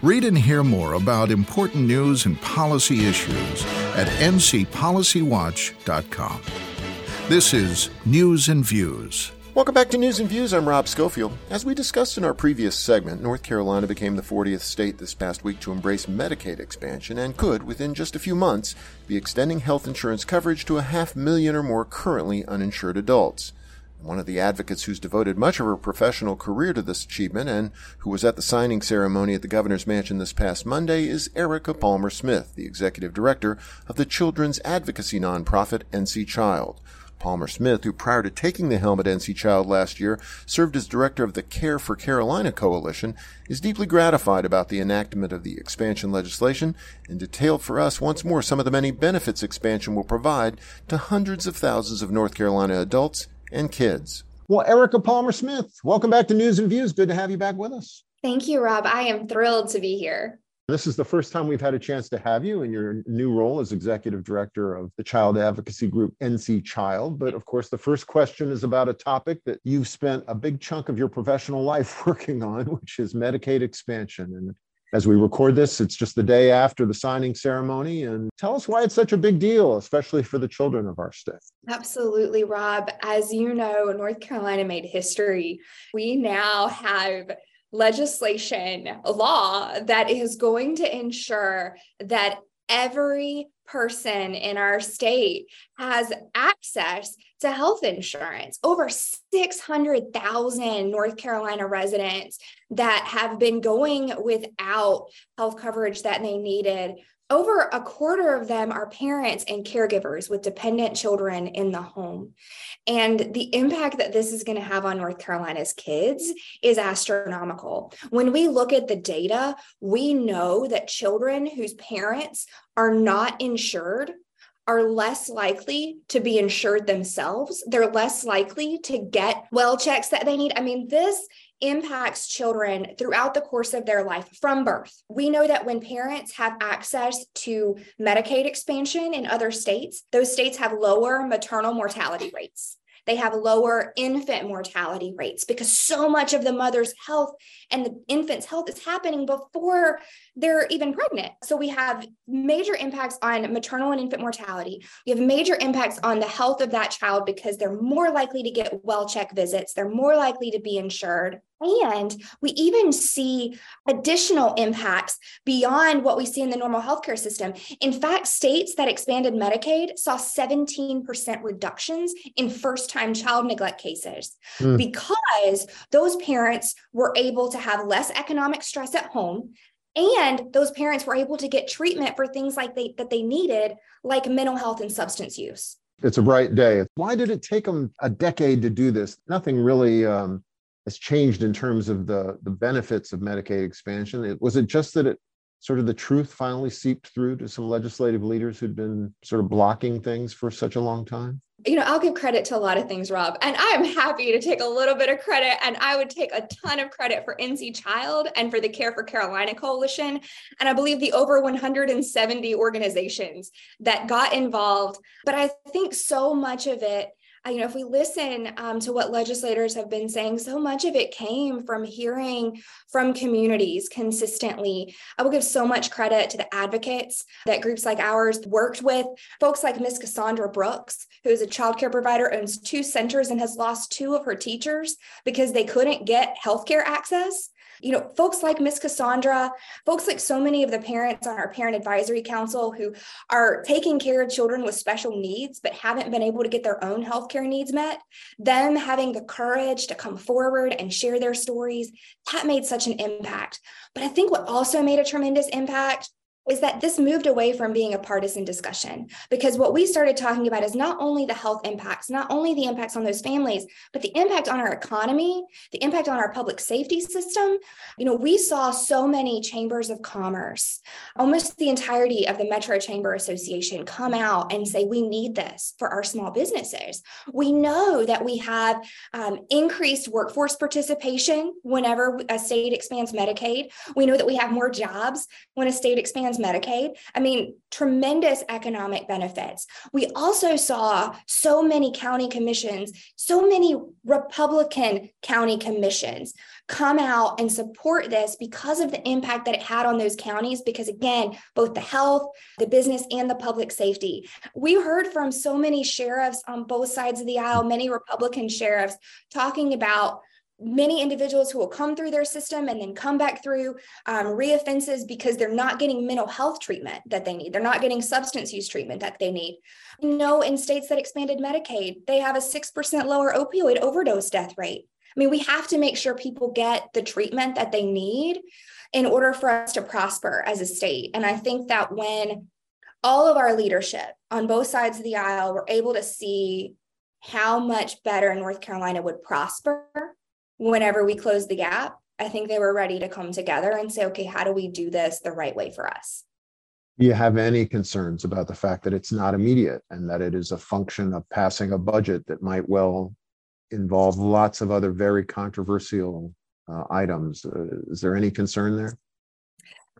Read and hear more about important news and policy issues at ncpolicywatch.com. This is News and Views. Welcome back to News and Views. I'm Rob Schofield. As we discussed in our previous segment, North Carolina became the 40th state this past week to embrace Medicaid expansion and could, within just a few months, be extending health insurance coverage to a half million or more currently uninsured adults. One of the advocates who's devoted much of her professional career to this achievement and who was at the signing ceremony at the governor's mansion this past Monday is Erica Palmer Smith, the executive director of the children's advocacy nonprofit NC Child. Palmer Smith, who prior to taking the helm at NC Child last year served as director of the Care for Carolina Coalition, is deeply gratified about the enactment of the expansion legislation and detailed for us once more some of the many benefits expansion will provide to hundreds of thousands of North Carolina adults and kids. Well, Erica Palmer Smith, welcome back to News and Views. Good to have you back with us. Thank you, Rob. I am thrilled to be here. This is the first time we've had a chance to have you in your new role as executive director of the child advocacy group NC Child. But of course, the first question is about a topic that you've spent a big chunk of your professional life working on, which is Medicaid expansion. And as we record this, it's just the day after the signing ceremony. And tell us why it's such a big deal, especially for the children of our state. Absolutely, Rob. As you know, North Carolina made history. We now have legislation, law that is going to ensure that every person in our state has access to health insurance. Over 600,000 North Carolina residents that have been going without health coverage that they needed over a quarter of them are parents and caregivers with dependent children in the home. And the impact that this is going to have on North Carolina's kids is astronomical. When we look at the data, we know that children whose parents are not insured are less likely to be insured themselves. They're less likely to get well checks that they need. I mean, this impacts children throughout the course of their life from birth. We know that when parents have access to Medicaid expansion in other states, those states have lower maternal mortality rates. They have lower infant mortality rates because so much of the mother's health and the infant's health is happening before they're even pregnant. So we have major impacts on maternal and infant mortality. We have major impacts on the health of that child because they're more likely to get well check visits, they're more likely to be insured. And we even see additional impacts beyond what we see in the normal healthcare system. In fact, states that expanded Medicaid saw 17% reductions in first time child neglect cases mm. because those parents were able to have less economic stress at home. And those parents were able to get treatment for things like they that they needed, like mental health and substance use. It's a bright day. Why did it take them a decade to do this? Nothing really um, has changed in terms of the the benefits of Medicaid expansion? It, was it just that it sort of the truth finally seeped through to some legislative leaders who'd been sort of blocking things for such a long time? You know, I'll give credit to a lot of things, Rob, and I am happy to take a little bit of credit. And I would take a ton of credit for NC Child and for the Care for Carolina Coalition. And I believe the over 170 organizations that got involved. But I think so much of it you know, if we listen um, to what legislators have been saying, so much of it came from hearing from communities consistently. I will give so much credit to the advocates that groups like ours worked with, folks like Miss Cassandra Brooks, who is a child care provider, owns two centers and has lost two of her teachers because they couldn't get healthcare access you know, folks like Miss Cassandra, folks like so many of the parents on our parent advisory council who are taking care of children with special needs but haven't been able to get their own healthcare needs met, them having the courage to come forward and share their stories, that made such an impact. But I think what also made a tremendous impact is that this moved away from being a partisan discussion because what we started talking about is not only the health impacts, not only the impacts on those families, but the impact on our economy, the impact on our public safety system. You know, we saw so many chambers of commerce, almost the entirety of the Metro Chamber Association come out and say, we need this for our small businesses. We know that we have um, increased workforce participation whenever a state expands Medicaid. We know that we have more jobs when a state expands Medicaid. I mean, tremendous economic benefits. We also saw so many county commissions, so many Republican county commissions come out and support this because of the impact that it had on those counties. Because again, both the health, the business, and the public safety. We heard from so many sheriffs on both sides of the aisle, many Republican sheriffs talking about many individuals who will come through their system and then come back through um, reoffenses because they're not getting mental health treatment that they need. They're not getting substance use treatment that they need. You know, in states that expanded Medicaid, they have a 6% lower opioid overdose death rate. I mean, we have to make sure people get the treatment that they need in order for us to prosper as a state. And I think that when all of our leadership on both sides of the aisle were able to see how much better North Carolina would prosper whenever we closed the gap, I think they were ready to come together and say, okay, how do we do this the right way for us? Do you have any concerns about the fact that it's not immediate and that it is a function of passing a budget that might well involve lots of other very controversial uh, items? Uh, is there any concern there?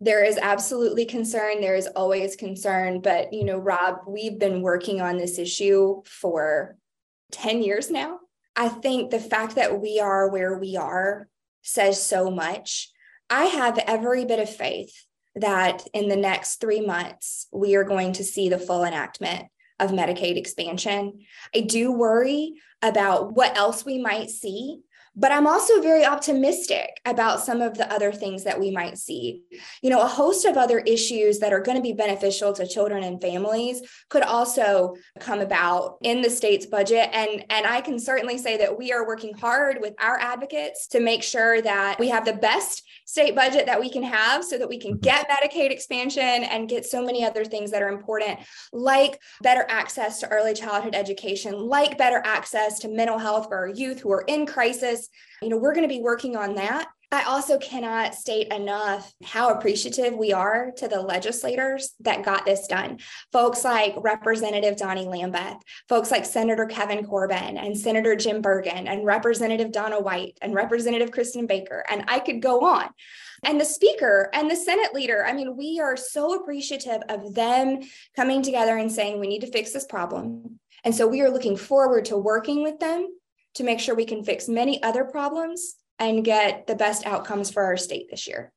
There is absolutely concern. There is always concern. But, you know, Rob, we've been working on this issue for 10 years now. I think the fact that we are where we are says so much. I have every bit of faith that in the next three months, we are going to see the full enactment of Medicaid expansion. I do worry about what else we might see but I'm also very optimistic about some of the other things that we might see. You know, a host of other issues that are going to be beneficial to children and families could also come about in the state's budget. And, and I can certainly say that we are working hard with our advocates to make sure that we have the best state budget that we can have so that we can mm-hmm. get Medicaid expansion and get so many other things that are important, like better access to early childhood education, like better access to mental health for our youth who are in crisis. You know, we're going to be working on that. I also cannot state enough how appreciative we are to the legislators that got this done. Folks like Representative Donny Lambeth, folks like Senator Kevin Corbin and Senator Jim Burgin and Representative Donna White and Representative Kristin Baker. And I could go on. And the speaker and the Senate leader. I mean, we are so appreciative of them coming together and saying, we need to fix this problem. And so we are looking forward to working with them to make sure we can fix many other problems and get the best outcomes for our state this year.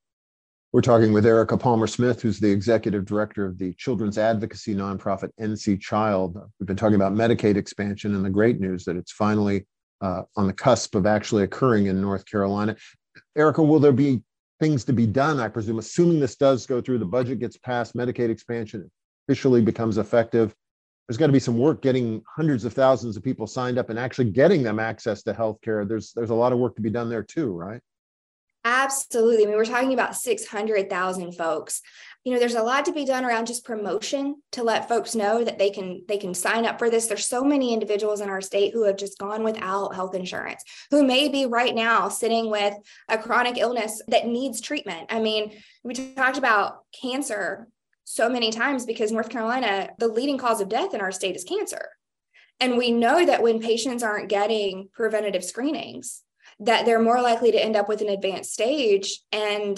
We're talking with Erica Palmer Smith, who's the executive director of the children's advocacy nonprofit NC Child. We've been talking about Medicaid expansion and the great news that it's finally uh, on the cusp of actually occurring in North Carolina. Erica, will there be things to be done, I presume, assuming this does go through, the budget gets passed, Medicaid expansion officially becomes effective? There's got to be some work getting hundreds of thousands of people signed up and actually getting them access to healthcare. There's there's a lot of work to be done there too, right? Absolutely. I mean, we're talking about 600,000 folks. You know, there's a lot to be done around just promotion to let folks know that they can they can sign up for this. There's so many individuals in our state who have just gone without health insurance, who may be right now sitting with a chronic illness that needs treatment. I mean, we talked about cancer so many times because North Carolina, the leading cause of death in our state is cancer. And we know that when patients aren't getting preventative screenings, that they're more likely to end up with an advanced stage and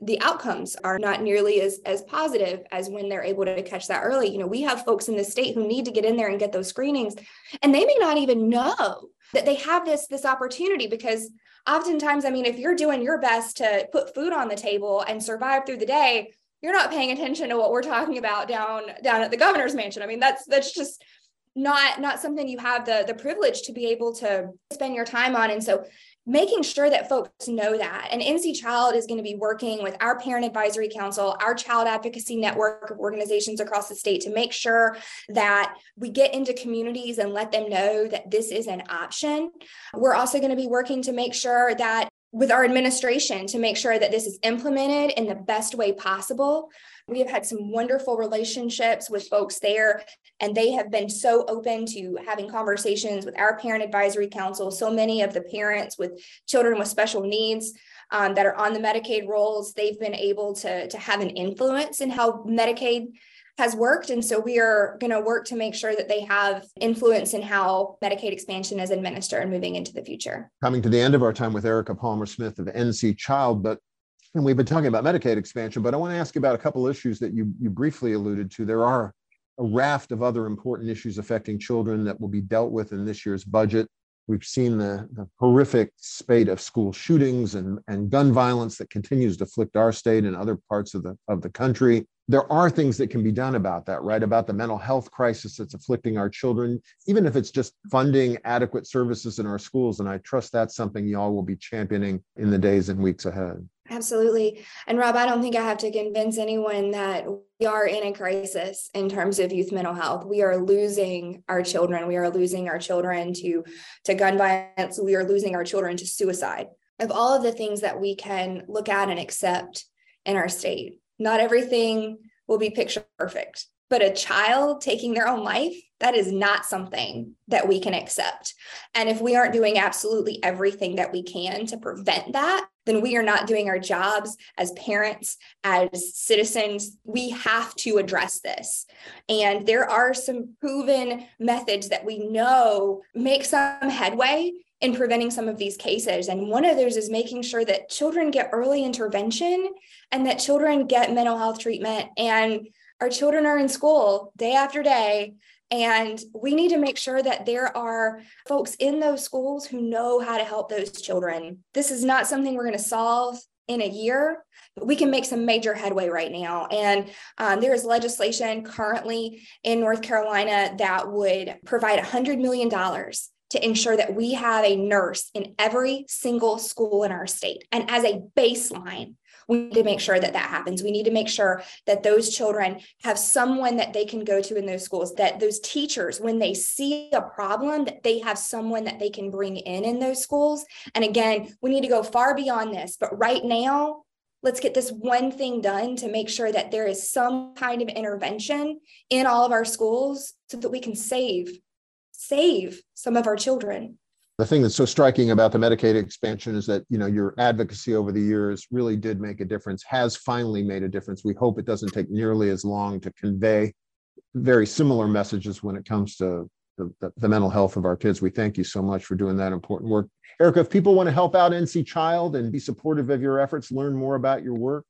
the outcomes are not nearly as, as positive as when they're able to catch that early. You know, we have folks in the state who need to get in there and get those screenings, and they may not even know that they have this this opportunity because oftentimes, I mean, if you're doing your best to put food on the table and survive through the day, you're not paying attention to what we're talking about down down at the governor's mansion. I mean, that's that's just not not something you have the the privilege to be able to spend your time on. And so making sure that folks know that. And NC Child is going to be working with our Parent Advisory Council, our child advocacy network of organizations across the state to make sure that we get into communities and let them know that this is an option. We're also going to be working to make sure that with our administration to make sure that this is implemented in the best way possible. We have had some wonderful relationships with folks there, and they have been so open to having conversations with our parent advisory council. So many of the parents with children with special needs um, that are on the Medicaid rolls, they've been able to, to have an influence in how Medicaid has worked. And so we are going to work to make sure that they have influence in how Medicaid expansion is administered moving into the future. Coming to the end of our time with Erica Palmer Smith of NC Child, but And we've been talking about Medicaid expansion, but I want to ask you about a couple issues that you, you briefly alluded to. There are a raft of other important issues affecting children that will be dealt with in this year's budget. We've seen the, the, horrific spate of school shootings and, and gun violence that continues to afflict our state and other parts of the, of the country. There are things that can be done about that, right? About the mental health crisis that's afflicting our children, even if it's just funding adequate services in our schools. And I trust that's something y'all will be championing in the days and weeks ahead. Absolutely. And Rob, I don't think I have to convince anyone that we are in a crisis in terms of youth mental health. We are losing our children. We are losing our children to, to gun violence. We are losing our children to suicide. Of all of the things that we can look at and accept in our state, not everything will be picture perfect. But a child taking their own life, that is not something that we can accept. And if we aren't doing absolutely everything that we can to prevent that, then we are not doing our jobs as parents, as citizens. We have to address this. And there are some proven methods that we know make some headway in preventing some of these cases. And one of those is making sure that children get early intervention and that children get mental health treatment and our children are in school day after day. And we need to make sure that there are folks in those schools who know how to help those children. This is not something we're going to solve in a year, but we can make some major headway right now. And um, there is legislation currently in North Carolina that would provide $100 million to ensure that we have a nurse in every single school in our state. And as a baseline, we need to make sure that that happens. We need to make sure that those children have someone that they can go to in those schools, that those teachers, when they see a problem, that they have someone that they can bring in in those schools. And again, we need to go far beyond this. But right now, let's get this one thing done to make sure that there is some kind of intervention in all of our schools so that we can save save some of our children the thing that's so striking about the Medicaid expansion is that you know your advocacy over the years really did make a difference, has finally made a difference. We hope it doesn't take nearly as long to convey very similar messages when it comes to the, the, the mental health of our kids. We thank you so much for doing that important work. Erica, if people want to help out NC Child and be supportive of your efforts, learn more about your work,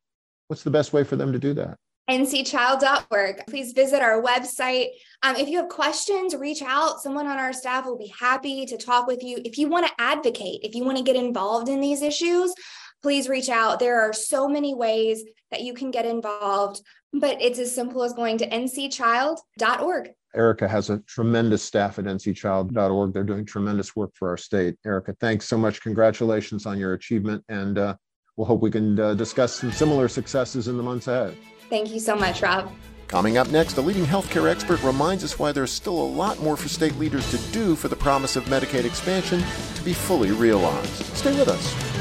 what's the best way for them to do that? ncchild.org. Please visit our website. Um, if you have questions, reach out. Someone on our staff will be happy to talk with you. If you want to advocate, if you want to get involved in these issues, please reach out. There are so many ways that you can get involved, but it's as simple as going to ncchild.org. Erica has a tremendous staff at ncchild.org. They're doing tremendous work for our state. Erica, thanks so much. Congratulations on your achievement. And uh, we'll hope we can uh, discuss some similar successes in the months ahead. Thank you so much, Rob. Coming up next, a leading healthcare expert reminds us why there's still a lot more for state leaders to do for the promise of Medicaid expansion to be fully realized. Stay with us.